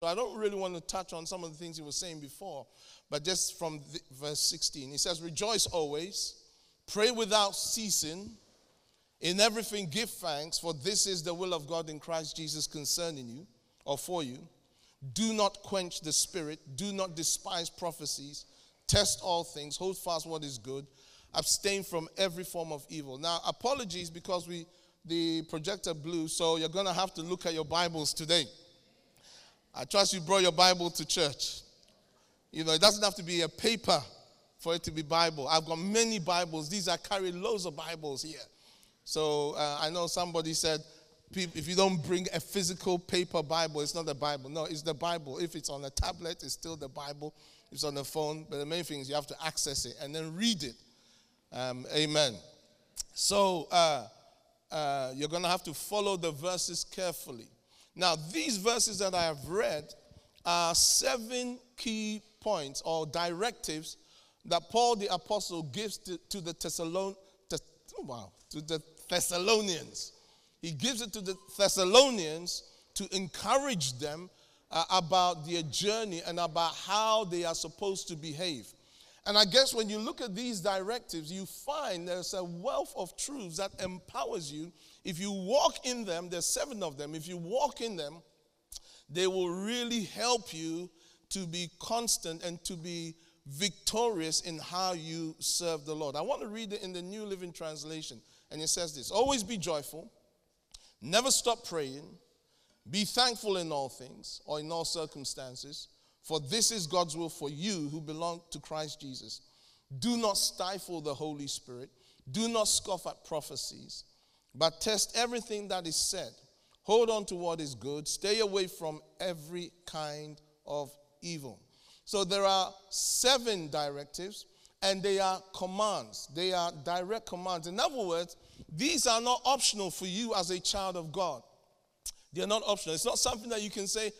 So I don't really want to touch on some of the things he was saying before, but just from the, verse 16, he says, Rejoice always, pray without ceasing, in everything give thanks, for this is the will of God in Christ Jesus concerning you or for you. Do not quench the spirit, do not despise prophecies, test all things, hold fast what is good, abstain from every form of evil. Now, apologies because we the projector blew, so you're going to have to look at your Bibles today. I trust you brought your Bible to church. You know, it doesn't have to be a paper for it to be Bible. I've got many Bibles. These I carry loads of Bibles here. So uh, I know somebody said, if you don't bring a physical paper Bible, it's not the Bible. No, it's the Bible. If it's on a tablet, it's still the Bible. If it's on the phone, but the main thing is you have to access it and then read it. Um, amen. So uh, uh, you're going to have to follow the verses carefully. Now, these verses that I have read are seven key points or directives that Paul the apostle gives to, to the wow, to the Thessalonians. He gives it to the Thessalonians to encourage them uh, about their journey and about how they are supposed to behave. And I guess when you look at these directives, you find there's a wealth of truths that empowers you. If you walk in them, there's seven of them. If you walk in them, they will really help you to be constant and to be victorious in how you serve the Lord. I want to read it in the New Living Translation. And it says this Always be joyful, never stop praying, be thankful in all things or in all circumstances for this is God's will for you who belong to Christ Jesus. Do not stifle the Holy Spirit. Do not scoff at prophecies, but test everything that is said. Hold on to what is good. Stay away from every kind of evil. So there are seven directives and they are commands. They are direct commands. In other words, these are not optional for you as a child of God. They're not optional. It's not something that you can say,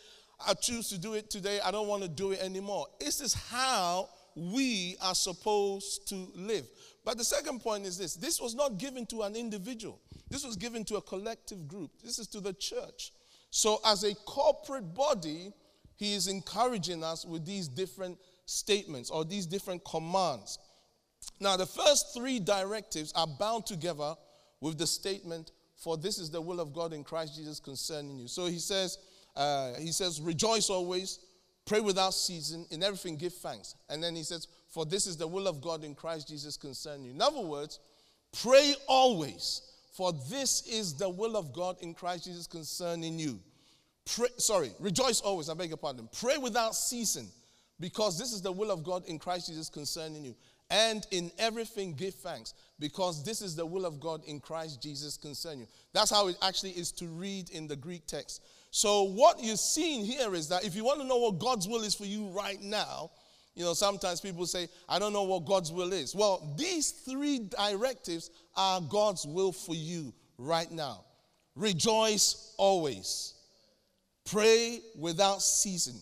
I choose to do it today. I don't want to do it anymore. This is how we are supposed to live. But the second point is this this was not given to an individual, this was given to a collective group. This is to the church. So, as a corporate body, he is encouraging us with these different statements or these different commands. Now, the first three directives are bound together with the statement, For this is the will of God in Christ Jesus concerning you. So he says, uh, he says, Rejoice always, pray without ceasing, in everything give thanks. And then he says, For this is the will of God in Christ Jesus concerning you. In other words, pray always, for this is the will of God in Christ Jesus concerning you. Pray, sorry, rejoice always, I beg your pardon. Pray without ceasing, because this is the will of God in Christ Jesus concerning you. And in everything give thanks, because this is the will of God in Christ Jesus concerning you. That's how it actually is to read in the Greek text. So, what you're seeing here is that if you want to know what God's will is for you right now, you know, sometimes people say, I don't know what God's will is. Well, these three directives are God's will for you right now. Rejoice always, pray without ceasing,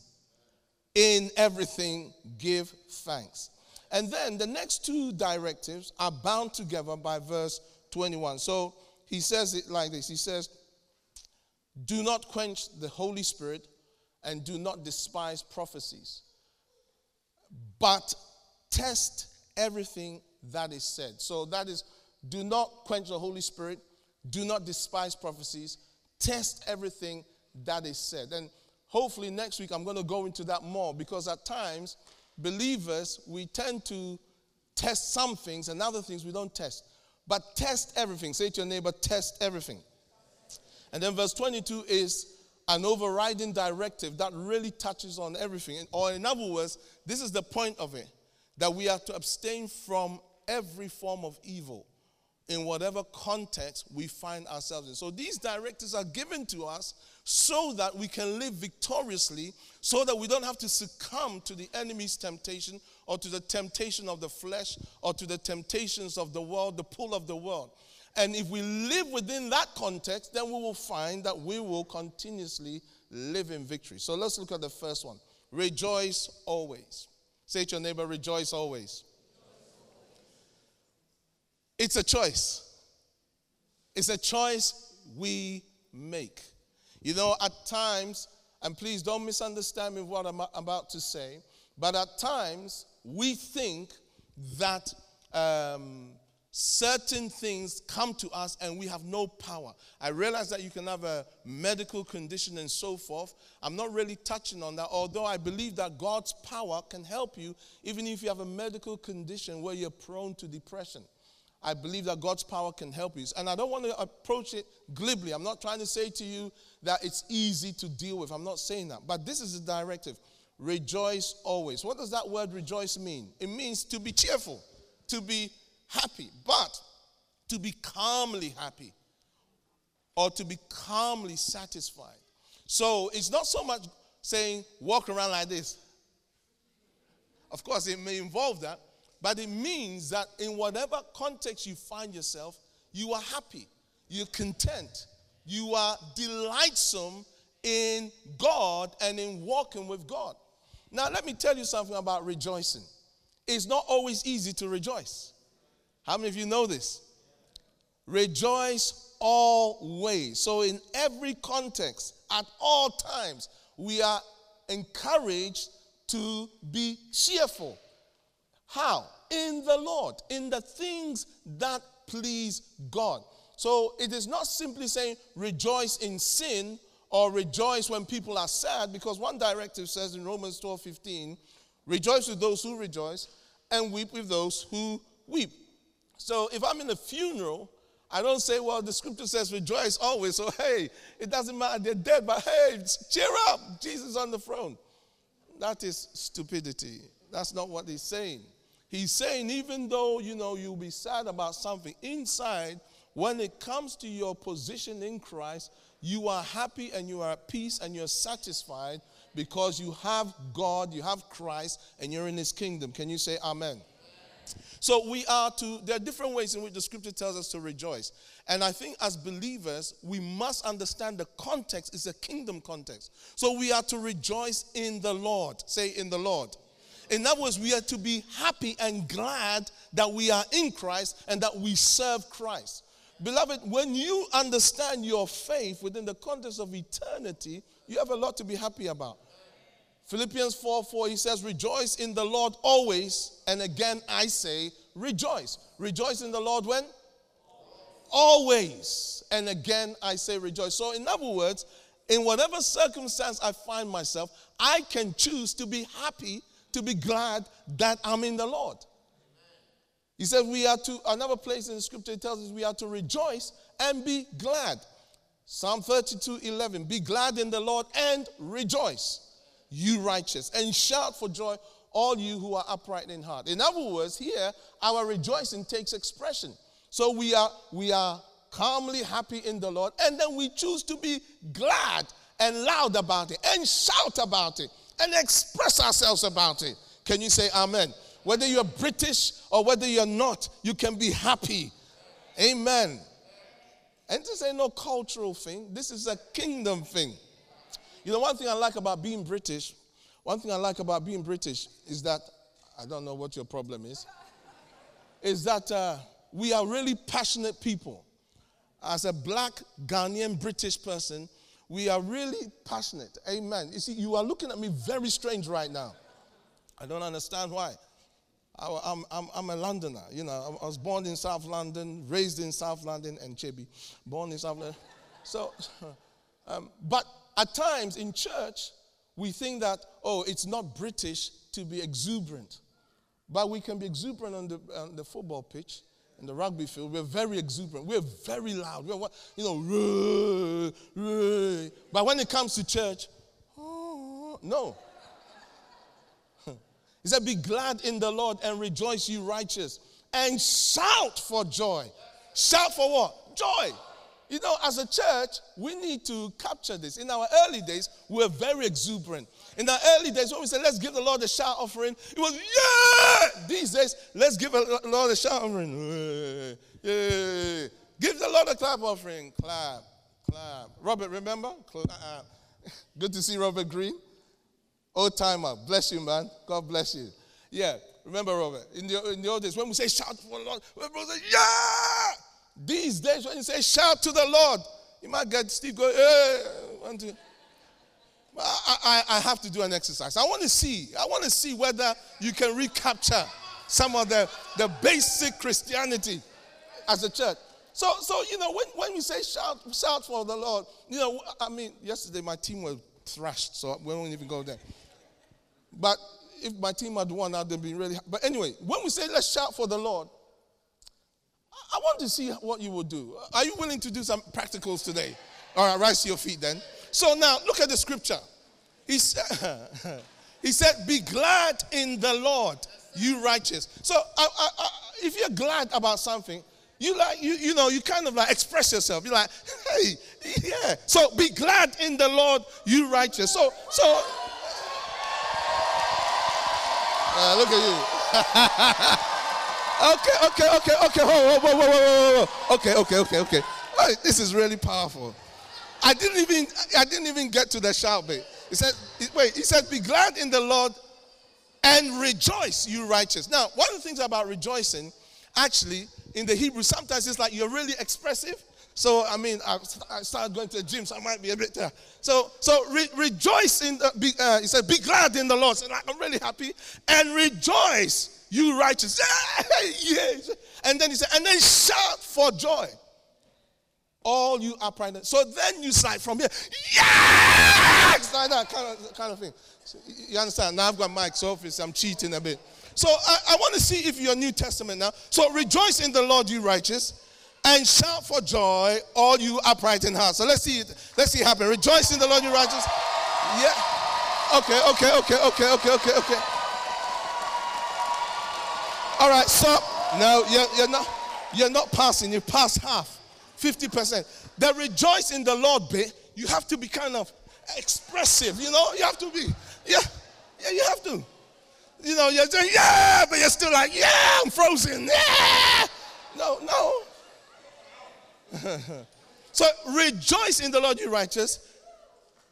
in everything give thanks. And then the next two directives are bound together by verse 21. So he says it like this He says, do not quench the Holy Spirit and do not despise prophecies, but test everything that is said. So that is, do not quench the Holy Spirit, do not despise prophecies, test everything that is said. And hopefully next week I'm going to go into that more because at times, believers, we tend to test some things and other things we don't test. But test everything. Say to your neighbor, test everything. And then verse 22 is an overriding directive that really touches on everything. Or, in other words, this is the point of it that we are to abstain from every form of evil in whatever context we find ourselves in. So, these directives are given to us so that we can live victoriously, so that we don't have to succumb to the enemy's temptation or to the temptation of the flesh or to the temptations of the world, the pull of the world. And if we live within that context, then we will find that we will continuously live in victory. So let's look at the first one rejoice always. Say to your neighbor, rejoice always. It's a choice. It's a choice we make. You know, at times, and please don't misunderstand me what I'm about to say, but at times we think that um, certain things come to us and we have no power. I realize that you can have a medical condition and so forth. I'm not really touching on that, although I believe that God's power can help you even if you have a medical condition where you're prone to depression. I believe that God's power can help you. And I don't want to approach it glibly. I'm not trying to say to you that it's easy to deal with. I'm not saying that. But this is the directive rejoice always. What does that word rejoice mean? It means to be cheerful, to be happy, but to be calmly happy or to be calmly satisfied. So it's not so much saying walk around like this. Of course, it may involve that, but it means that in whatever context you find yourself, you are happy, you're content, you are delightsome in God and in walking with God. Now, let me tell you something about rejoicing. It's not always easy to rejoice. How many of you know this? Rejoice always. So, in every context, at all times, we are encouraged to be cheerful. How? In the Lord, in the things that please God. So, it is not simply saying rejoice in sin or rejoice when people are sad, because one directive says in Romans 12 15, rejoice with those who rejoice and weep with those who weep. So if I'm in a funeral, I don't say, well, the scripture says rejoice always. So, hey, it doesn't matter. They're dead, but hey, cheer up. Jesus on the throne. That is stupidity. That's not what he's saying. He's saying, even though, you know, you'll be sad about something, inside, when it comes to your position in Christ, you are happy and you are at peace and you're satisfied because you have God, you have Christ, and you're in his kingdom. Can you say amen? So we are to, there are different ways in which the scripture tells us to rejoice. And I think as believers, we must understand the context is a kingdom context. So we are to rejoice in the Lord. Say, in the Lord. In other words, we are to be happy and glad that we are in Christ and that we serve Christ. Beloved, when you understand your faith within the context of eternity, you have a lot to be happy about. Philippians 4 4, he says, Rejoice in the Lord always. And again, I say, Rejoice. Rejoice in the Lord when? Always. And again, I say, Rejoice. So, in other words, in whatever circumstance I find myself, I can choose to be happy, to be glad that I'm in the Lord. He said, We are to, another place in the scripture it tells us we are to rejoice and be glad. Psalm 32 11, Be glad in the Lord and rejoice you righteous, and shout for joy, all you who are upright in heart. In other words, here our rejoicing takes expression. So we are we are calmly happy in the Lord, and then we choose to be glad and loud about it, and shout about it, and express ourselves about it. Can you say amen? Whether you're British or whether you're not, you can be happy. Amen. And this ain't no cultural thing, this is a kingdom thing. You know, one thing I like about being British, one thing I like about being British is that, I don't know what your problem is, is that uh, we are really passionate people. As a black Ghanaian British person, we are really passionate. Amen. You see, you are looking at me very strange right now. I don't understand why. I, am I'm, I'm a Londoner. You know, I was born in South London, raised in South London, and Chebi, born in South London. So, um, but at times in church, we think that, oh, it's not British to be exuberant. But we can be exuberant on the, on the football pitch, in the rugby field. We're very exuberant. We're very loud. We're, you know, but when it comes to church, oh, no. He said, Be glad in the Lord and rejoice, you righteous, and shout for joy. Shout for what? Joy. You know, as a church, we need to capture this. In our early days, we were very exuberant. In our early days, when we said, let's give the Lord a shout offering, it was, yeah! These days, let's give the Lord a shout offering. Yeah. Give the Lord a clap offering. Clap, clap. Robert, remember? Clap. Good to see Robert Green. Old timer. Bless you, man. God bless you. Yeah. Remember, Robert, in the, in the old days, when we say shout for the Lord, we say, yeah! These days, when you say shout to the Lord, you might get Steve going, hey, want to. I, I, I have to do an exercise. I want to see. I want to see whether you can recapture some of the, the basic Christianity as a church. So, so you know, when, when we say shout, shout for the Lord, you know, I mean, yesterday my team was thrashed, so we won't even go there. But if my team had won, I'd have been really. But anyway, when we say let's shout for the Lord, I want to see what you will do. Are you willing to do some practicals today? All right, rise to your feet then. So now look at the scripture. He said, he said Be glad in the Lord, you righteous. So I, I, I, if you're glad about something, you like you you know you kind of like express yourself. You're like, hey, yeah. So be glad in the Lord, you righteous. So so uh, look at you. okay, okay, okay, okay. Whoa, whoa, whoa, whoa, whoa, whoa. Okay, okay, okay, okay. This is really powerful. I didn't even I didn't even get to the shout bit. He said, wait, he said, be glad in the Lord and rejoice, you righteous. Now, one of the things about rejoicing, actually, in the Hebrew, sometimes it's like you're really expressive. So, I mean, I, I started going to the gym, so I might be a bit there. So, so re- rejoice in the, be, uh, he said, be glad in the Lord. So, I'm really happy. And rejoice, you righteous. yes. And then he said, and then shout for joy. All you upright. So then you say from here, yes! Like that kind of, kind of thing. So you understand? Now I've got Mike's office, I'm cheating a bit. So I, I want to see if you're New Testament now. So rejoice in the Lord, you righteous, and shout for joy, all you upright in heart. So let's see it. Let's see it happen. Rejoice in the Lord, you righteous. Yeah. Okay, okay, okay, okay, okay, okay, okay. All right, so No, you're, you're not you're not passing, you pass half. 50%. The rejoice in the Lord bit, you have to be kind of expressive, you know? You have to be, yeah, yeah, you have to. You know, you're saying, yeah, but you're still like, yeah, I'm frozen, yeah. No, no. so rejoice in the Lord, you righteous,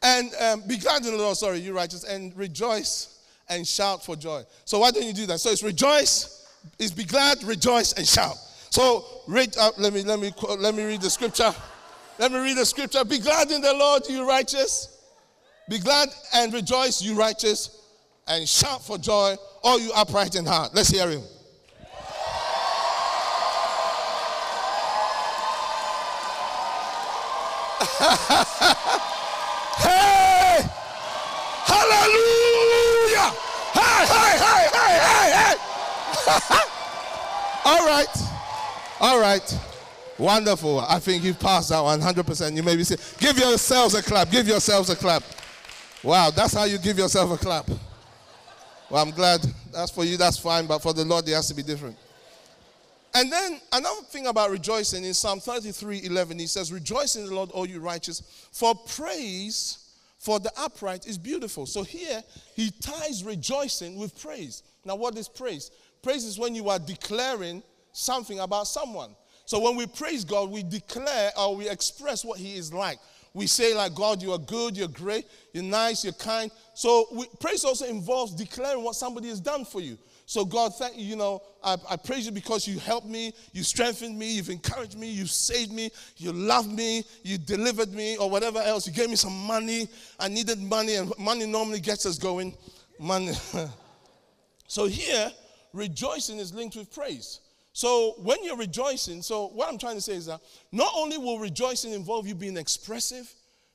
and um, be glad in the Lord, sorry, you righteous, and rejoice and shout for joy. So why don't you do that? So it's rejoice, is be glad, rejoice, and shout. So read, uh, let me let me let me read the scripture. Let me read the scripture. Be glad in the Lord, you righteous. Be glad and rejoice, you righteous, and shout for joy, all you upright in heart. Let's hear him. hey! Hallelujah! Hey, hey, hey, hey, hey, hey! All right. All right. Wonderful. I think you've passed that 100%. You may be saying, give yourselves a clap. Give yourselves a clap. Wow, that's how you give yourself a clap. Well, I'm glad. That's for you, that's fine. But for the Lord, it has to be different. And then another thing about rejoicing in Psalm 33 11, he says, Rejoice in the Lord, all you righteous, for praise for the upright is beautiful. So here he ties rejoicing with praise. Now, what is praise? Praise is when you are declaring something about someone. So when we praise God, we declare or we express what He is like. We say, like, God, you are good, you're great, you're nice, you're kind. So we, praise also involves declaring what somebody has done for you. So, God, thank you. You know, I, I praise you because you helped me, you strengthened me, you've encouraged me, you saved me, you loved me, you delivered me, or whatever else. You gave me some money. I needed money, and money normally gets us going. Money. so, here, rejoicing is linked with praise. So when you're rejoicing, so what I'm trying to say is that not only will rejoicing involve you being expressive,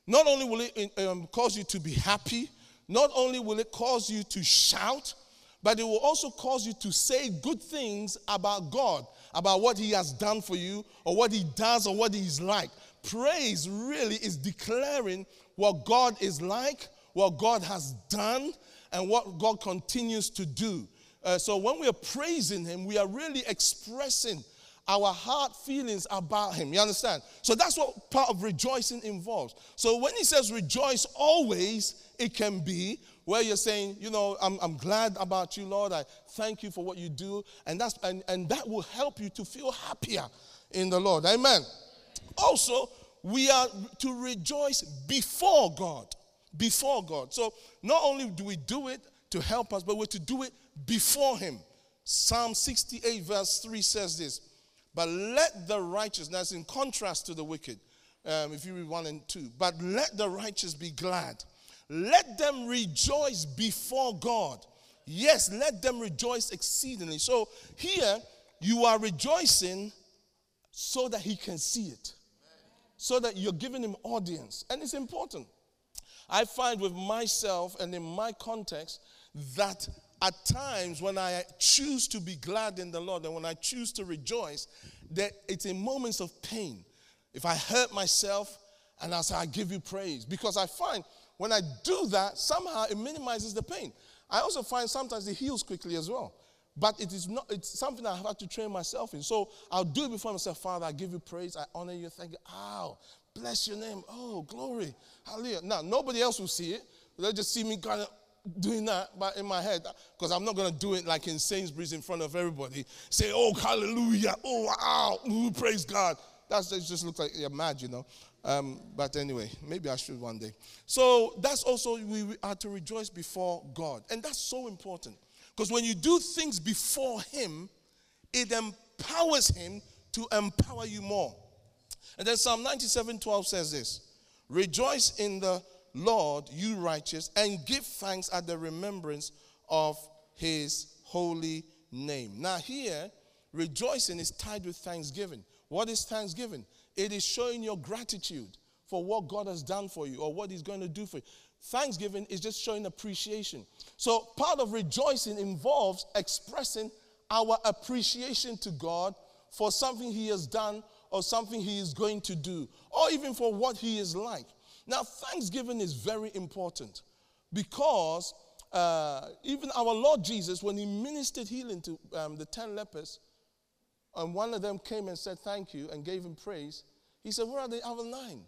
not only will it um, cause you to be happy, not only will it cause you to shout, but it will also cause you to say good things about God, about what He has done for you, or what He does, or what He's like. Praise really is declaring what God is like, what God has done, and what God continues to do. Uh, so when we are praising Him, we are really expressing our heart feelings about Him. You understand? So that's what part of rejoicing involves. So when He says rejoice always, it can be where you're saying, you know, I'm, I'm glad about you, Lord. I thank you for what you do. And, that's, and, and that will help you to feel happier in the Lord. Amen. Also, we are to rejoice before God. Before God. So not only do we do it to help us, but we're to do it before him. Psalm 68, verse 3 says this But let the righteous, that's in contrast to the wicked, um, if you read 1 and 2, but let the righteous be glad Let them rejoice before God. Yes, let them rejoice exceedingly. So here, you are rejoicing so that he can see it, so that you're giving him audience. And it's important. I find with myself and in my context that at times when I choose to be glad in the Lord and when I choose to rejoice, that it's in moments of pain. If I hurt myself and I say, I give you praise, because I find when I do that, somehow it minimizes the pain. I also find sometimes it heals quickly as well. But it is not, it's something I have to train myself in. So I'll do it before myself, Father, I give you praise, I honor you, thank you. Ow, bless your name. Oh, glory. Hallelujah. Now, nobody else will see it. They'll just see me kind of doing that but in my head because I'm not going to do it like in Sainsbury's in front of everybody. Say, oh, hallelujah. Oh, wow. Ooh, praise God. That's, that just looks like you're mad, you know. Um, but anyway, maybe I should one day. So that's also, we are to rejoice before God. And that's so important. Because when you do things before Him, it empowers Him to empower you more. And then Psalm 97 12 says this Rejoice in the Lord, you righteous, and give thanks at the remembrance of His holy name. Now, here, rejoicing is tied with thanksgiving. What is thanksgiving? It is showing your gratitude for what God has done for you or what He's going to do for you. Thanksgiving is just showing appreciation. So, part of rejoicing involves expressing our appreciation to God for something He has done or something He is going to do, or even for what He is like. Now, thanksgiving is very important because uh, even our Lord Jesus, when He ministered healing to um, the 10 lepers, and one of them came and said thank you and gave him praise, he said, Where are the other nine?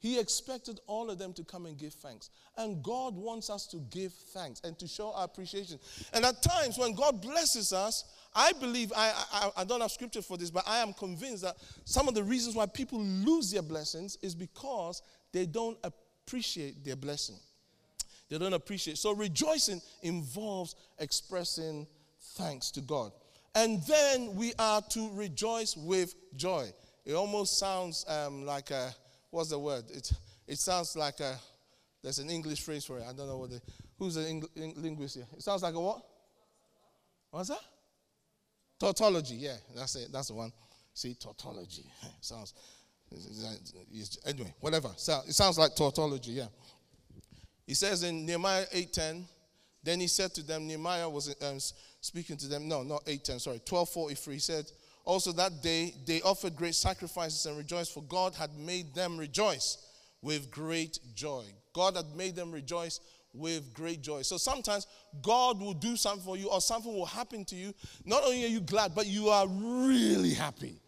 He expected all of them to come and give thanks. And God wants us to give thanks and to show our appreciation. And at times when God blesses us, I believe, I, I, I, don't have scripture for this, but I am convinced that some of the reasons why people lose their blessings is because they don't appreciate their blessing. They don't appreciate. So rejoicing involves expressing thanks to God. And then we are to rejoice with joy. It almost sounds um, like a, what's the word? It, it sounds like a, there's an English phrase for it. I don't know what the, who's the linguist here? It sounds like a what? What's that? Tautology, yeah, that's it. That's the one. See, tautology. sounds, anyway, whatever. So it sounds like tautology, yeah. He says in Nehemiah 8.10, then he said to them, Nehemiah was um, speaking to them, no, not 8.10, sorry, 12.43, he said, also that day they offered great sacrifices and rejoiced, for God had made them rejoice with great joy. God had made them rejoice with great joy. So sometimes God will do something for you or something will happen to you. Not only are you glad, but you are really happy.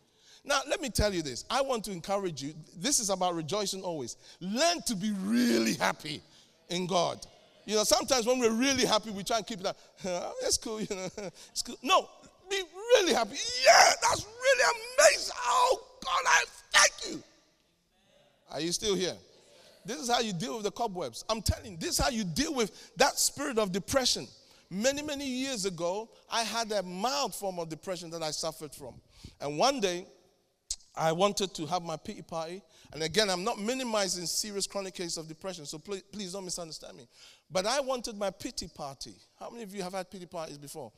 Now, let me tell you this. I want to encourage you. This is about rejoicing always. Learn to be really happy in God. You know, sometimes when we're really happy, we try and keep it up. Oh, it's cool, you know. It's cool. No, be really happy. Yeah, that's really amazing. Oh, God, I thank you. Are you still here? This is how you deal with the cobwebs. I'm telling you, this is how you deal with that spirit of depression. Many, many years ago, I had a mild form of depression that I suffered from. And one day, I wanted to have my pity party. And again, I'm not minimizing serious chronic cases of depression, so please, please don't misunderstand me. But I wanted my pity party. How many of you have had pity parties before?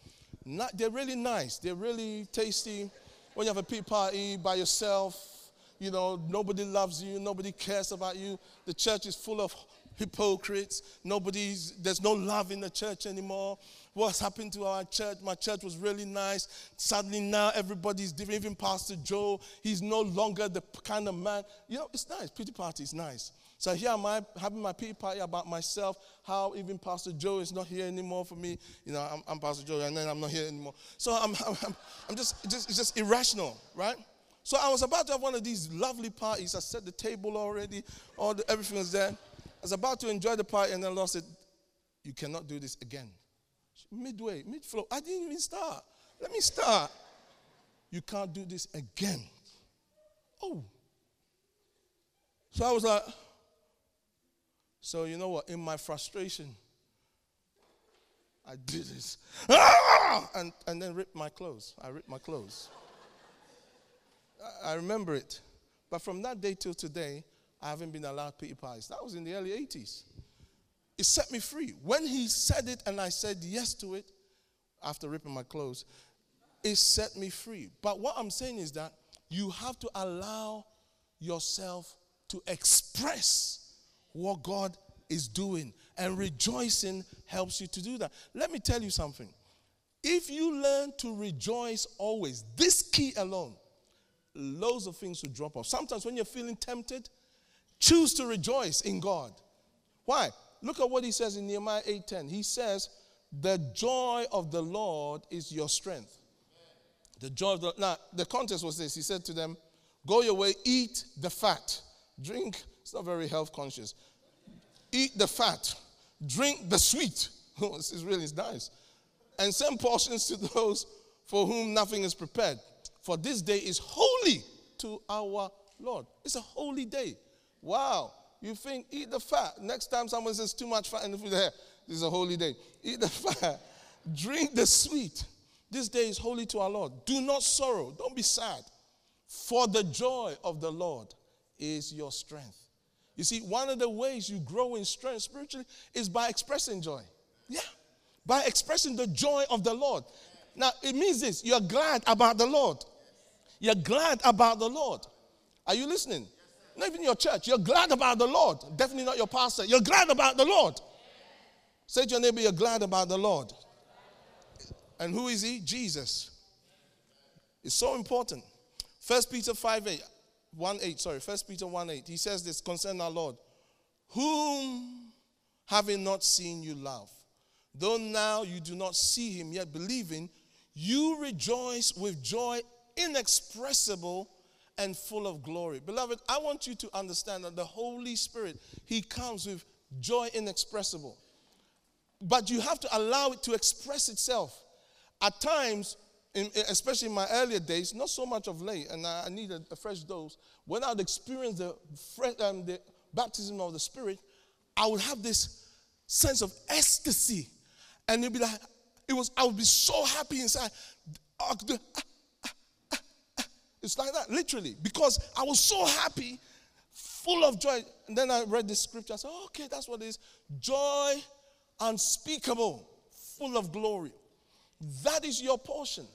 Not, they're really nice, they're really tasty. When you have a pity party by yourself, you know, nobody loves you, nobody cares about you. The church is full of hypocrites. Nobody's, there's no love in the church anymore. What's happened to our church? My church was really nice. Suddenly now everybody's different. Even Pastor Joe, he's no longer the kind of man. You know, it's nice. Pity party is nice. So here am I having my pity party about myself, how even Pastor Joe is not here anymore for me. You know, I'm, I'm Pastor Joe and then I'm not here anymore. So I'm, I'm, I'm just, just, it's just irrational, right? So I was about to have one of these lovely parties. I set the table already, all the, everything was there. I was about to enjoy the party, and then Lord said, You cannot do this again. Midway, mid flow. I didn't even start. Let me start. You can't do this again. Oh. So I was like, So you know what? In my frustration, I did this. Ah! And, and then ripped my clothes. I ripped my clothes. I remember it. But from that day till today, I haven't been allowed pity parties. That was in the early 80s. it set me free. When he said it and I said yes to it, after ripping my clothes, it set me free. But what I'm saying is that you have to allow yourself to express what God is doing. And rejoicing helps you to do that. Let me tell you something. If you learn to rejoice always, this key alone, loads of things will drop off. Sometimes when you're feeling tempted, choose to rejoice in God. Why? Look at what he says in Nehemiah 8:10. He says, "The joy of the Lord is your strength." The joy of the now the context was this. He said to them, "Go your way, eat the fat, drink." It's not very health conscious. Eat the fat, drink the sweet. This is really nice. And send portions to those for whom nothing is prepared. For this day is holy to our Lord. It's a holy day. Wow. You think, eat the fat. Next time someone says too much fat in the food, this is a holy day. Eat the fat. Drink the sweet. This day is holy to our Lord. Do not sorrow. Don't be sad. For the joy of the Lord is your strength. You see, one of the ways you grow in strength spiritually is by expressing joy. Yeah. By expressing the joy of the Lord. Now, it means this you're glad about the Lord. You're glad about the Lord. Are you listening? Not even your church. You're glad about the Lord. Definitely not your pastor. You're glad about the Lord. Say to your neighbor, You're glad about the Lord. And who is he? Jesus. It's so important. First Peter 5 8. 1 8, sorry, First Peter 1 8. He says this concerning our Lord, whom having not seen you love, though now you do not see him yet believing, you rejoice with joy inexpressible and full of glory. Beloved, I want you to understand that the Holy Spirit, He comes with joy inexpressible. But you have to allow it to express itself. At times, in, especially in my earlier days, not so much of late, and I, I need a, fresh dose. When I'd experience the, um, the baptism of the Spirit, I would have this sense of ecstasy, and it'd be like it was. I would be so happy inside. It's like that, literally, because I was so happy, full of joy. And then I read the scripture. I said, okay, that's what it is. Joy unspeakable, full of glory. That is your portion.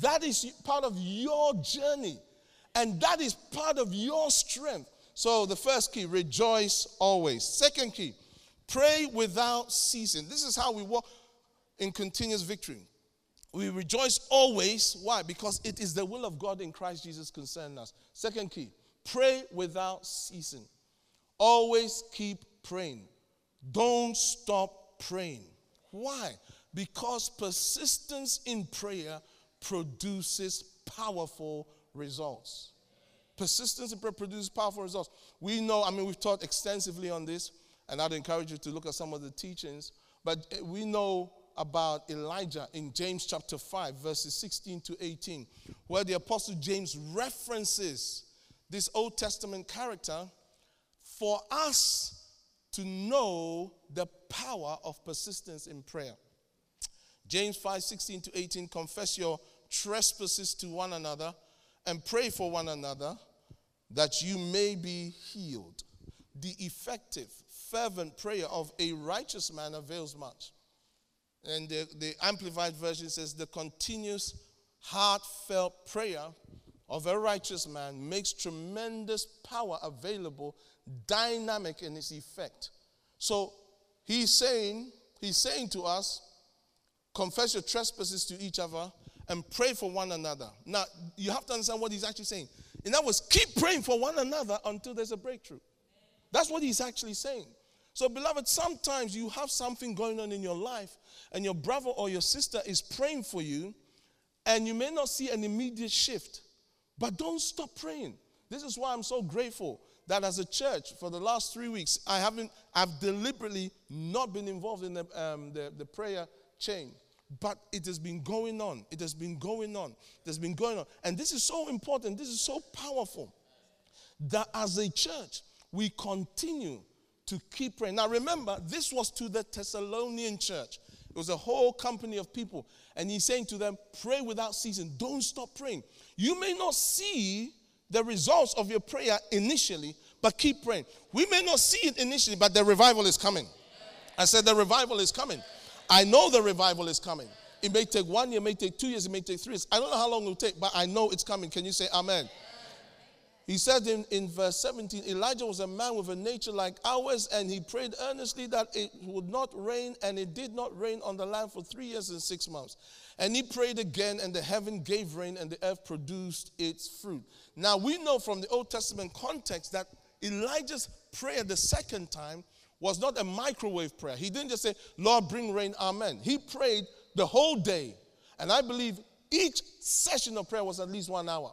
That is part of your journey. And that is part of your strength. So the first key, rejoice always. Second key, pray without ceasing. This is how we walk in continuous victory. We rejoice always. Why? Because it is the will of God in Christ Jesus concerning us. Second key, pray without ceasing. Always keep praying. Don't stop praying. Why? Because persistence in prayer produces powerful results. Persistence in prayer produces powerful results. We know, I mean, we've taught extensively on this, and I'd encourage you to look at some of the teachings, but eh, we know about Elijah in James chapter 5, verses 16 to 18, where the Apostle James references this Old Testament character for us to know the power of persistence in prayer. James 5 16 to 18 confess your trespasses to one another and pray for one another that you may be healed. The effective, fervent prayer of a righteous man avails much. And the, the Amplified Version says, the continuous, heartfelt prayer of a righteous man makes tremendous power available, dynamic in its effect. So he's saying, he's saying to us, confess your trespasses to each other and pray for one another. Now, you have to understand what he's actually saying. In other words, keep praying for one another until there's a breakthrough. That's what he's actually saying. So, beloved, sometimes you have something going on in your life, and your brother or your sister is praying for you, and you may not see an immediate shift, but don't stop praying. This is why I'm so grateful that as a church, for the last three weeks, I haven't, I've deliberately not been involved in the, um, the, the prayer chain. But it has been going on. It has been going on. It has been going on. And this is so important. This is so powerful that as a church, we continue to keep praying. Now remember, this was to the Thessalonian church. It was a whole company of people. And he's saying to them, pray without ceasing. Don't stop praying. You may not see the results of your prayer initially, but keep praying. We may not see it initially, but the revival is coming. I said the revival is coming. I know the revival is coming. It may take one year, it may take two years, it may take three years. I don't know how long it will take, but I know it's coming. Can you say amen? He said in, in verse 17 Elijah was a man with a nature like ours, and he prayed earnestly that it would not rain, and it did not rain on the land for three years and six months. And he prayed again, and the heaven gave rain, and the earth produced its fruit. Now we know from the Old Testament context that Elijah's prayer the second time was not a microwave prayer. He didn't just say, Lord, bring rain, amen. He prayed the whole day. And I believe each session of prayer was at least one hour.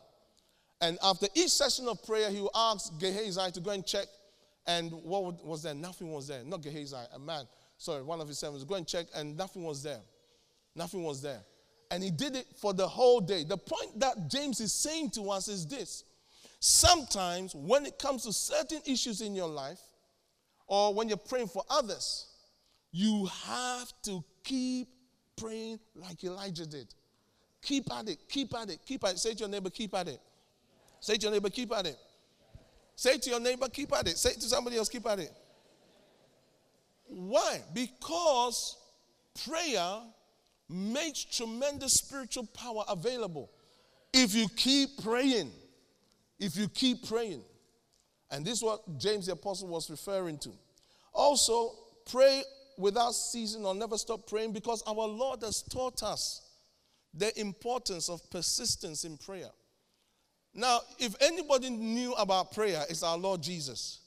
And after each session of prayer, he would ask Gehazi to go and check. And what was there? Nothing was there. Not Gehazi, a man. Sorry, one of his servants. Go and check, and nothing was there. Nothing was there. And he did it for the whole day. The point that James is saying to us is this sometimes when it comes to certain issues in your life, or when you're praying for others, you have to keep praying like Elijah did. Keep at it, keep at it, keep at it. Say to your neighbor, keep at it. Say to your neighbor, keep at it. Say to your neighbor, keep at it. Say to somebody else, keep at it. Why? Because prayer makes tremendous spiritual power available. If you keep praying, if you keep praying. And this is what James the Apostle was referring to. Also, pray without ceasing or never stop praying because our Lord has taught us the importance of persistence in prayer. Now, if anybody knew about prayer, it's our Lord Jesus.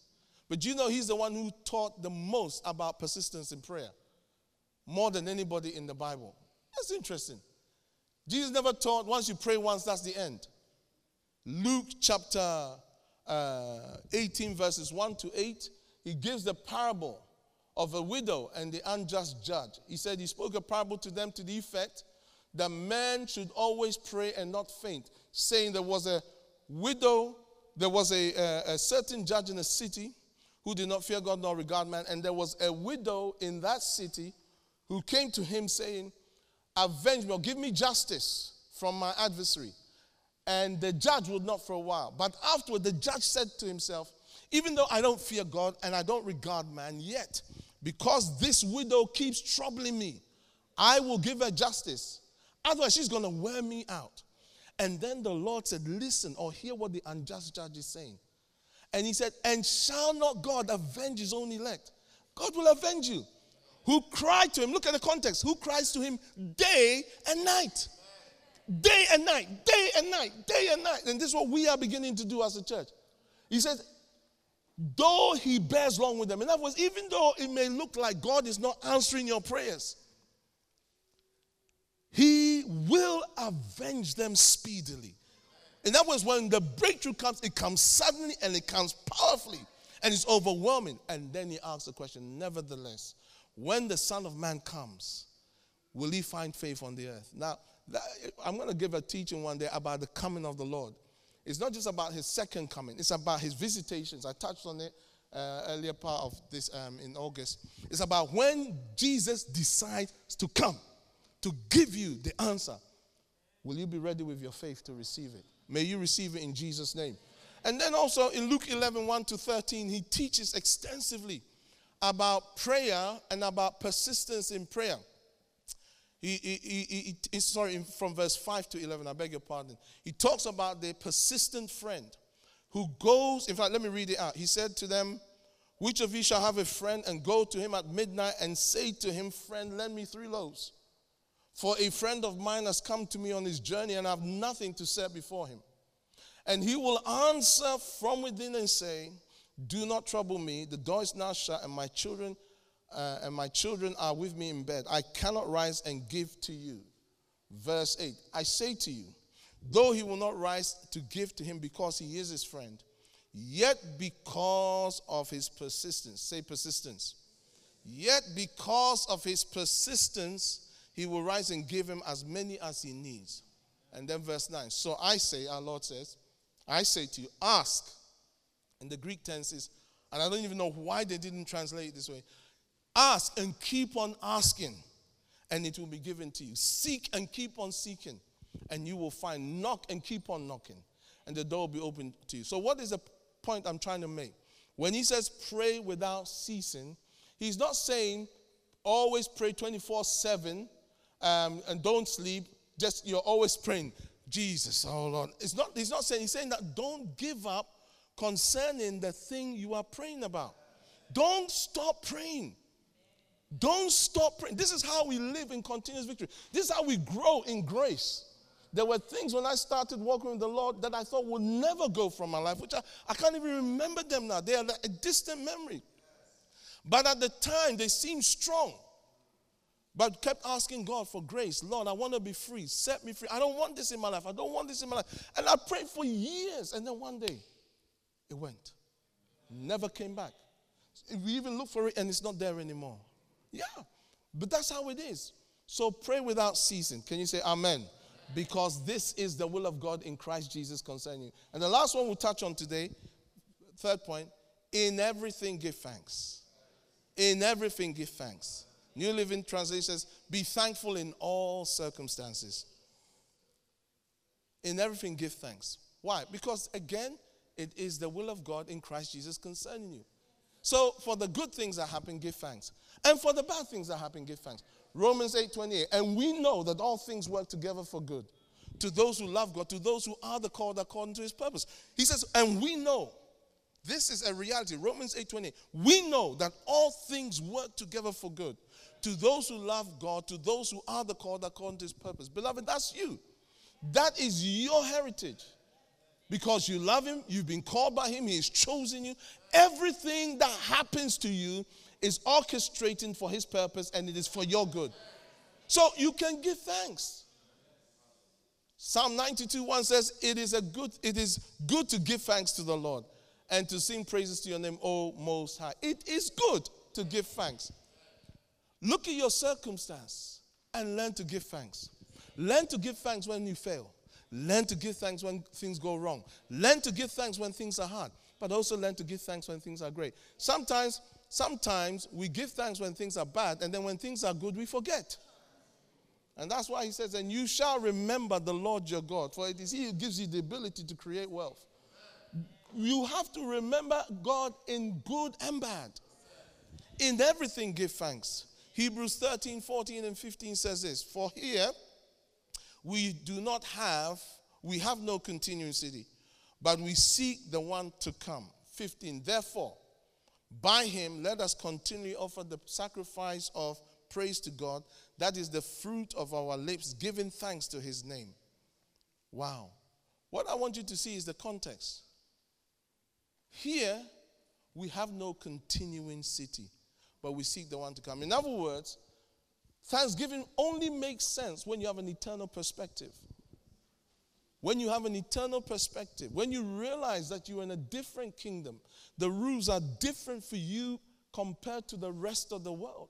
But you know, He's the one who taught the most about persistence in prayer, more than anybody in the Bible. That's interesting. Jesus never taught once you pray once, that's the end. Luke chapter uh, 18, verses 1 to 8, he gives the parable of a widow and the unjust judge. He said he spoke a parable to them to the effect that man should always pray and not faint, saying there was a widow, there was a, a, a certain judge in a city who did not fear God nor regard man, and there was a widow in that city who came to him saying, Avenge me or give me justice from my adversary. And the judge would not for a while. But afterward, the judge said to himself, Even though I don't fear God and I don't regard man, yet because this widow keeps troubling me, I will give her justice. Otherwise, she's going to wear me out. And then the Lord said, Listen or hear what the unjust judge is saying. And he said, And shall not God avenge his own elect? God will avenge you. Who cry to him, look at the context, who cries to him day and night. Day and night, day and night, day and night. And this is what we are beginning to do as a church. He says, though he bears long with them. In other words, even though it may look like God is not answering your prayers, he will avenge them speedily. In other words, when the breakthrough comes, it comes suddenly and it comes powerfully and it's overwhelming. And then he asks the question, nevertheless, when the Son of Man comes, will he find faith on the earth? Now, that, I'm going to give a teaching one day about the coming of the Lord. It's not just about his second coming, it's about his visitations. I touched on it uh, earlier part of this um, in August. It's about when Jesus decides to come to give you the answer. Will you be ready with your faith to receive it? May you receive it in Jesus' name. And then also in Luke 11 1 to 13, he teaches extensively about prayer and about persistence in prayer. He, he, he, sorry, from verse 5 to 11, I beg your pardon. He talks about the persistent friend who goes, in fact, let me read it out. He said to them, Which of you shall have a friend and go to him at midnight and say to him, Friend, lend me three loaves? For a friend of mine has come to me on his journey and I have nothing to set before him. And he will answer from within and say, Do not trouble me. The door is now shut, and my children uh, and my children are with me in bed. I cannot rise and give to you. Verse 8 I say to you, though he will not rise to give to him because he is his friend, yet because of his persistence, say persistence, yet because of his persistence, he will rise and give him as many as he needs. And then verse 9. So I say, our Lord says, I say to you, ask. And the Greek tense is, and I don't even know why they didn't translate it this way. Ask and keep on asking, and it will be given to you. Seek and keep on seeking, and you will find. Knock and keep on knocking, and the door will be open to you. So, what is the point I'm trying to make? When he says pray without ceasing, he's not saying always pray 24 7 um, and don't sleep. Just you're always praying, Jesus, oh Lord. It's not, he's not saying, he's saying that don't give up concerning the thing you are praying about. Don't stop praying. Don't stop praying. This is how we live in continuous victory. This is how we grow in grace. There were things when I started walking with the Lord that I thought would never go from my life, which I, I can't even remember them now. They are a distant memory. But at the time, they seemed strong. But kept asking God for grace. Lord, I want to be free. Set me free. I don't want this in my life. I don't want this in my life. And I prayed for years. And then one day, it went. Never came back. We even look for it and it's not there anymore. Yeah. But that's how it is. So pray without ceasing. Can you say amen? Because this is the will of God in Christ Jesus concerning you. And the last one we'll touch on today, third point, in everything give thanks. In everything give thanks. New Living Translation says, Be thankful in all circumstances. In everything, give thanks. Why? Because again, it is the will of God in Christ Jesus concerning you. So, for the good things that happen, give thanks. And for the bad things that happen, give thanks. Romans 8 28. And we know that all things work together for good to those who love God, to those who are the called according to his purpose. He says, and we know this is a reality. Romans 8 28. We know that all things work together for good to those who love God, to those who are the called according to his purpose. Beloved, that's you. That is your heritage. Because you love him, you've been called by him, he has chosen you. Everything that happens to you is orchestrating for his purpose and it is for your good. So you can give thanks. Psalm 92 1 says, It is a good, it is good to give thanks to the Lord and to sing praises to your name, O most high. It is good to give thanks. Look at your circumstance and learn to give thanks. Learn to give thanks when you fail. Learn to give thanks when things go wrong. Learn to give thanks when things are hard, but also learn to give thanks when things are great. Sometimes, sometimes we give thanks when things are bad, and then when things are good, we forget. And that's why he says, And you shall remember the Lord your God, for it is he who gives you the ability to create wealth. You have to remember God in good and bad. In everything, give thanks Hebrews 13, 14, and 15 says this For here we do not have, we have no continuing city, but we seek the one to come. 15. Therefore, by him let us continually offer the sacrifice of praise to God. That is the fruit of our lips, giving thanks to his name. Wow. What I want you to see is the context. Here, we have no continuing city but we seek the one to come. In other words, thanksgiving only makes sense when you have an eternal perspective. When you have an eternal perspective, when you realize that you're in a different kingdom, the rules are different for you compared to the rest of the world.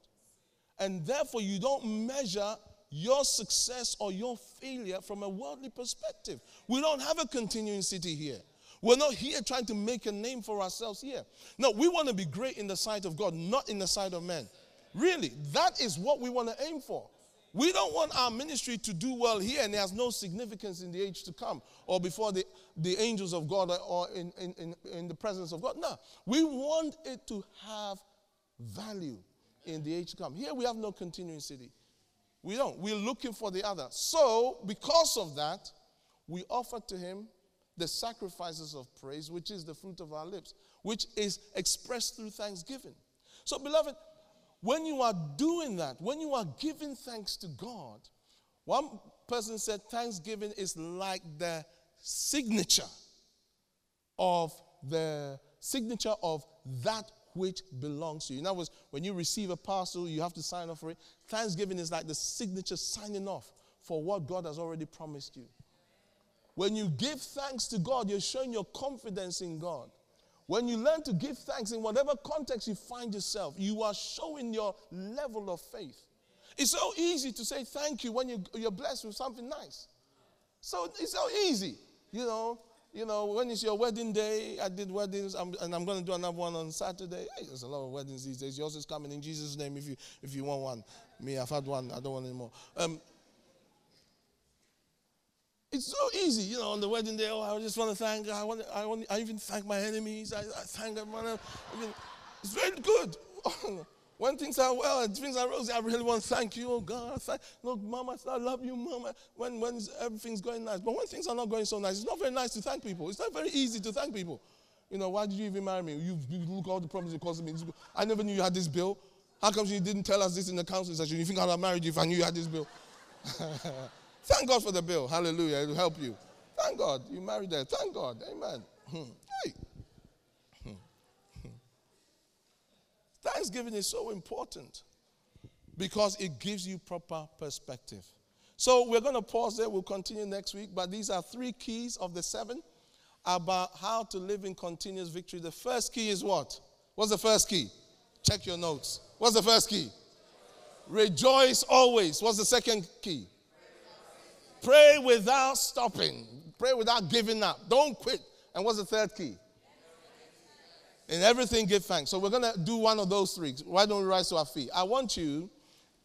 And therefore, you don't measure your success or your failure from a worldly perspective. We don't have a continuing city here. We're not here trying to make a name for ourselves here. No, we want to be great in the sight of God, not in the sight of men. Really, that is what we want to aim for. We don't want our ministry to do well here and it has no significance in the age to come or before the, the angels of God or in, in, in, in the presence of God. No, we want it to have value in the age to come. Here we have no continuing city. We don't. We're looking for the other. So, because of that, we offer to him the sacrifices of praise, which is the fruit of our lips, which is expressed through thanksgiving. So, beloved, when you are doing that, when you are giving thanks to God, one person said thanksgiving is like the signature of the signature of that which belongs to you. In other words, when you receive a parcel, you have to sign off for it. Thanksgiving is like the signature signing off for what God has already promised you. When you give thanks to God, you're showing your confidence in God. When you learn to give thanks in whatever context you find yourself, you are showing your level of faith. It's so easy to say thank you when you, you're blessed with something nice. So it's so easy, you know. You know, when it's your wedding day, I did weddings, I'm, and I'm going to do another one on Saturday. Hey, there's a lot of weddings these days. Yours is coming in Jesus' name if you if you want one. Me, I've had one. I don't want any more. Um, it's so easy, you know, on the wedding day. Oh, I just want to thank God. I want, I, want, I even thank my enemies. I, I thank everyone. I mean, it's very good. When things are well and things are rosy, I really want to thank you, oh God. Thank, look, Mama, I love you, Mama. When, when everything's going nice. But when things are not going so nice, it's not very nice to thank people. It's not very easy to thank people. You know, why did you even marry me? You, you look all the problems you caused me. I never knew you had this bill. How come you didn't tell us this in the counseling session? You think I'd have married you if I knew you had this bill? Thank God for the bill. Hallelujah. It'll help you. Thank God. You married there. Thank God. Amen. Hmm. Hey. Thanksgiving is so important because it gives you proper perspective. So we're going to pause there. We'll continue next week. But these are three keys of the seven about how to live in continuous victory. The first key is what? What's the first key? Check your notes. What's the first key? Rejoice always. What's the second key? Pray without stopping. Pray without giving up. Don't quit. And what's the third key? In everything, give thanks. So we're going to do one of those three. Why don't we rise to our feet? I want you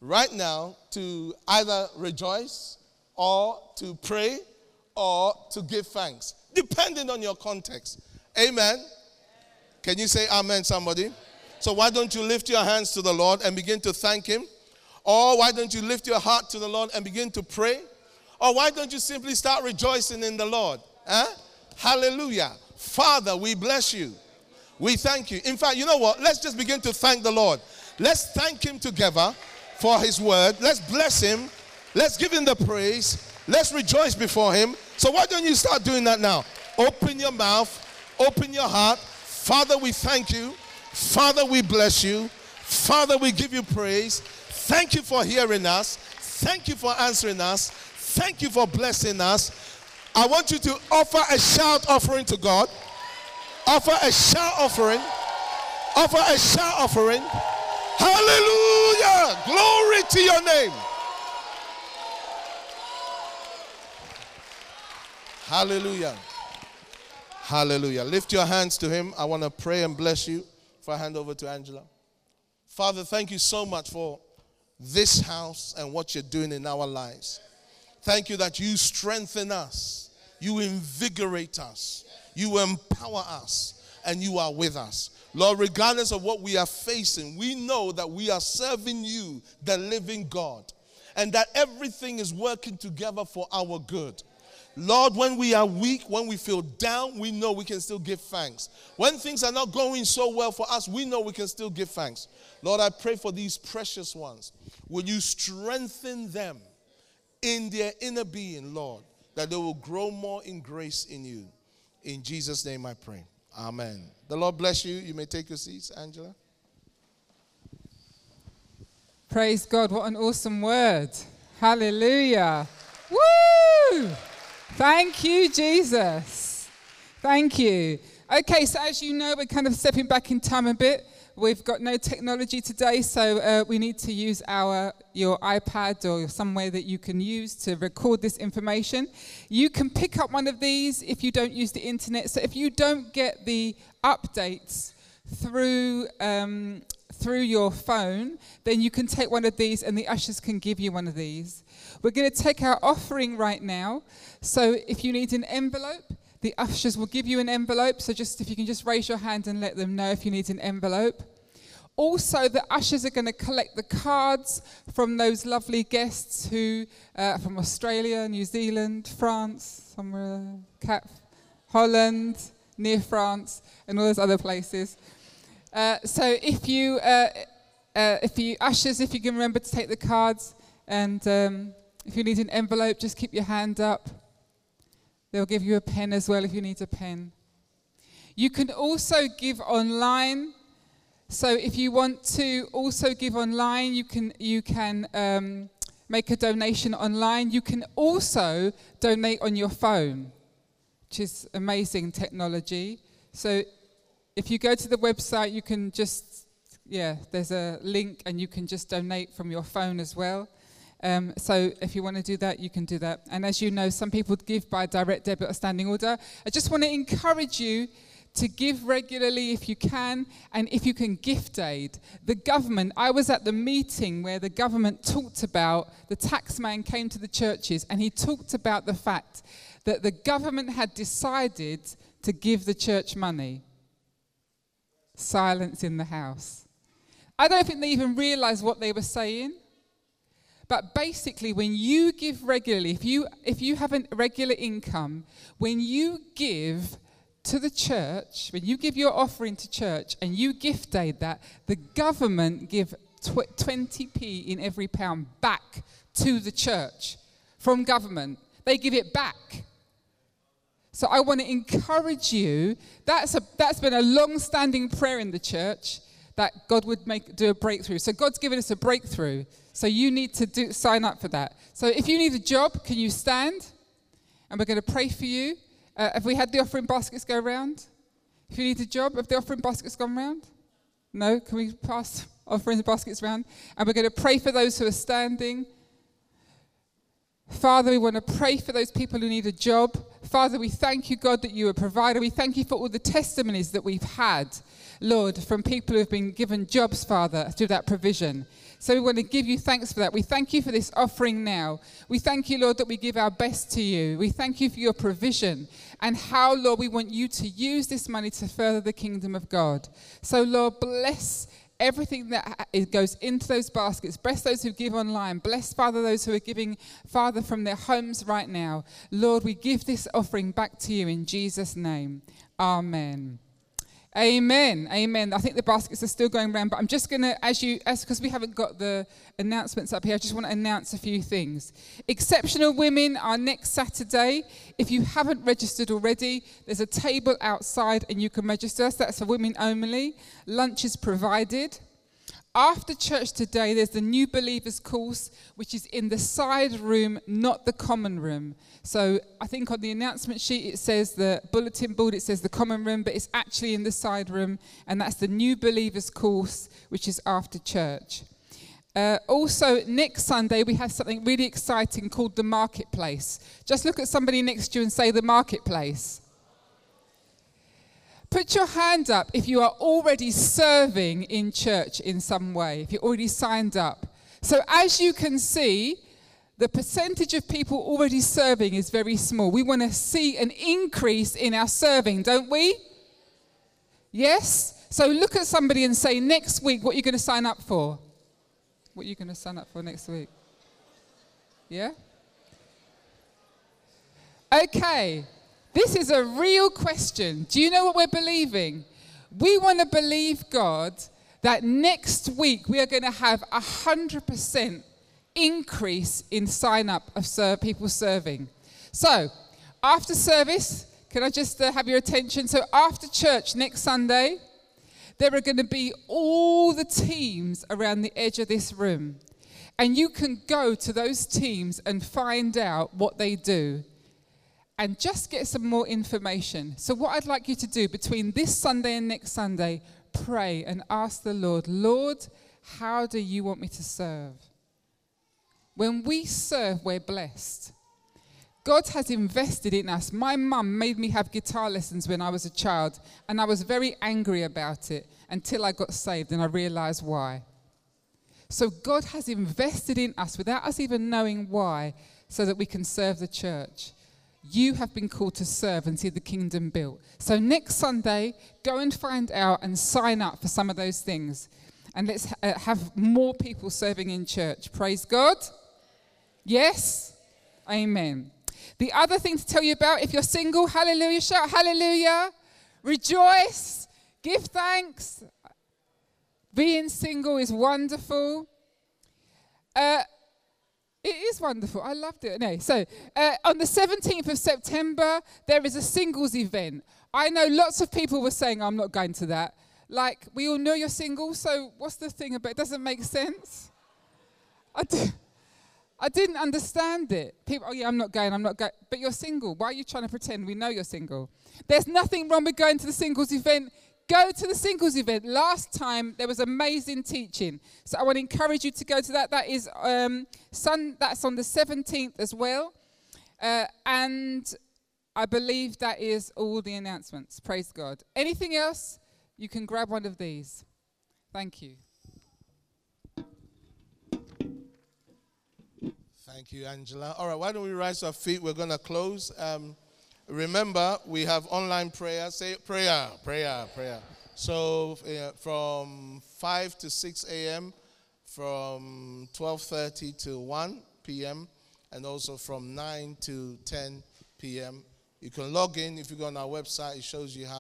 right now to either rejoice or to pray or to give thanks, depending on your context. Amen. Can you say amen, somebody? So why don't you lift your hands to the Lord and begin to thank Him? Or why don't you lift your heart to the Lord and begin to pray? Or why don't you simply start rejoicing in the Lord? Huh? Hallelujah. Father, we bless you. We thank you. In fact, you know what? Let's just begin to thank the Lord. Let's thank Him together for His word. Let's bless Him. Let's give Him the praise. Let's rejoice before Him. So, why don't you start doing that now? Open your mouth, open your heart. Father, we thank you. Father, we bless you. Father, we give you praise. Thank you for hearing us. Thank you for answering us. Thank you for blessing us. I want you to offer a shout offering to God. Offer a shout offering. Offer a shout offering. Hallelujah. Glory to your name. Hallelujah. Hallelujah. Lift your hands to Him. I want to pray and bless you. If I hand over to Angela. Father, thank you so much for this house and what you're doing in our lives. Thank you that you strengthen us, you invigorate us, you empower us, and you are with us. Lord, regardless of what we are facing, we know that we are serving you, the living God, and that everything is working together for our good. Lord, when we are weak, when we feel down, we know we can still give thanks. When things are not going so well for us, we know we can still give thanks. Lord, I pray for these precious ones. Will you strengthen them? In their inner being, Lord, that they will grow more in grace in you. In Jesus' name I pray. Amen. The Lord bless you. You may take your seats, Angela. Praise God. What an awesome word. Hallelujah. Woo! Thank you, Jesus. Thank you. Okay, so as you know, we're kind of stepping back in time a bit. We've got no technology today, so uh, we need to use our your iPad or somewhere that you can use to record this information. You can pick up one of these if you don't use the internet. So if you don't get the updates through um, through your phone, then you can take one of these, and the ushers can give you one of these. We're going to take our offering right now. So if you need an envelope the ushers will give you an envelope. So just if you can just raise your hand and let them know if you need an envelope. Also, the ushers are going to collect the cards from those lovely guests who uh, from Australia, New Zealand, France, somewhere, Cap, Holland, near France, and all those other places. Uh, so if you, uh, uh, if you ushers, if you can remember to take the cards, and um, if you need an envelope, just keep your hand up. They'll give you a pen as well if you need a pen. You can also give online. So if you want to also give online, you can you can um, make a donation online. You can also donate on your phone, which is amazing technology. So if you go to the website, you can just yeah, there's a link, and you can just donate from your phone as well. Um, so if you want to do that, you can do that. And as you know, some people give by direct debit or standing order. I just want to encourage you to give regularly if you can, and if you can gift aid. The government, I was at the meeting where the government talked about, the taxman came to the churches and he talked about the fact that the government had decided to give the church money. Silence in the house. I don't think they even realized what they were saying. But basically, when you give regularly, if you, if you have a regular income, when you give to the church, when you give your offering to church and you gift aid that, the government give tw- 20p in every pound back to the church from government. They give it back. So I want to encourage you. That's, a, that's been a long standing prayer in the church that God would make, do a breakthrough. So God's given us a breakthrough. So you need to do, sign up for that. So if you need a job, can you stand? And we're going to pray for you. Uh, have we had the offering baskets go around? If you need a job, have the offering baskets gone round? No? Can we pass offering baskets around? And we're going to pray for those who are standing. Father, we want to pray for those people who need a job. Father, we thank you, God, that you are a provider. We thank you for all the testimonies that we've had, Lord, from people who have been given jobs, Father, through that provision. So we want to give you thanks for that. We thank you for this offering now. We thank you, Lord, that we give our best to you. We thank you for your provision and how, Lord, we want you to use this money to further the kingdom of God. So, Lord, bless everything that goes into those baskets. Bless those who give online. Bless, Father, those who are giving, Father, from their homes right now. Lord, we give this offering back to you in Jesus' name. Amen. Amen. Amen. I think the baskets are still going around, but I'm just going to, as you, as because we haven't got the announcements up here, I just want to announce a few things. Exceptional Women are next Saturday. If you haven't registered already, there's a table outside and you can register. That's for women only. Lunch is provided. After church today, there's the New Believers course, which is in the side room, not the common room. So I think on the announcement sheet it says the bulletin board, it says the common room, but it's actually in the side room, and that's the New Believers course, which is after church. Uh, also, next Sunday, we have something really exciting called the Marketplace. Just look at somebody next to you and say, The Marketplace. Put your hand up if you are already serving in church in some way, if you're already signed up. So, as you can see, the percentage of people already serving is very small. We want to see an increase in our serving, don't we? Yes? So, look at somebody and say, next week, what are you going to sign up for? What are you going to sign up for next week? Yeah? Okay. This is a real question. Do you know what we're believing? We want to believe God that next week we are going to have a 100% increase in sign up of people serving. So, after service, can I just uh, have your attention? So, after church next Sunday, there are going to be all the teams around the edge of this room. And you can go to those teams and find out what they do and just get some more information. So, what I'd like you to do between this Sunday and next Sunday, pray and ask the Lord, Lord, how do you want me to serve? When we serve, we're blessed. God has invested in us. My mum made me have guitar lessons when I was a child, and I was very angry about it until I got saved and I realized why. So, God has invested in us without us even knowing why, so that we can serve the church. You have been called to serve and see the kingdom built. So, next Sunday, go and find out and sign up for some of those things. And let's uh, have more people serving in church. Praise God. Yes? Amen. The other thing to tell you about if you're single, hallelujah, shout hallelujah, rejoice, give thanks. Being single is wonderful. Uh, it is wonderful. I loved it. Anyway, so uh, on the 17th of September, there is a singles event. I know lots of people were saying, I'm not going to that. Like, we all know you're single, so what's the thing about it? Doesn't make sense. I, I didn't understand it. People, oh yeah, I'm not going, I'm not going. But you're single. Why are you trying to pretend we know you're single? There's nothing wrong with going to the singles event. Go to the singles event. Last time there was amazing teaching, so I want to encourage you to go to that. That is um, sun. That's on the 17th as well, uh, and I believe that is all the announcements. Praise God. Anything else? You can grab one of these. Thank you. Thank you, Angela. All right, why don't we rise our feet? We're going to close. Um, Remember, we have online prayer. Say prayer, prayer, prayer. So uh, from 5 to 6 a.m., from 12:30 to 1 p.m., and also from 9 to 10 p.m. You can log in if you go on our website. It shows you how.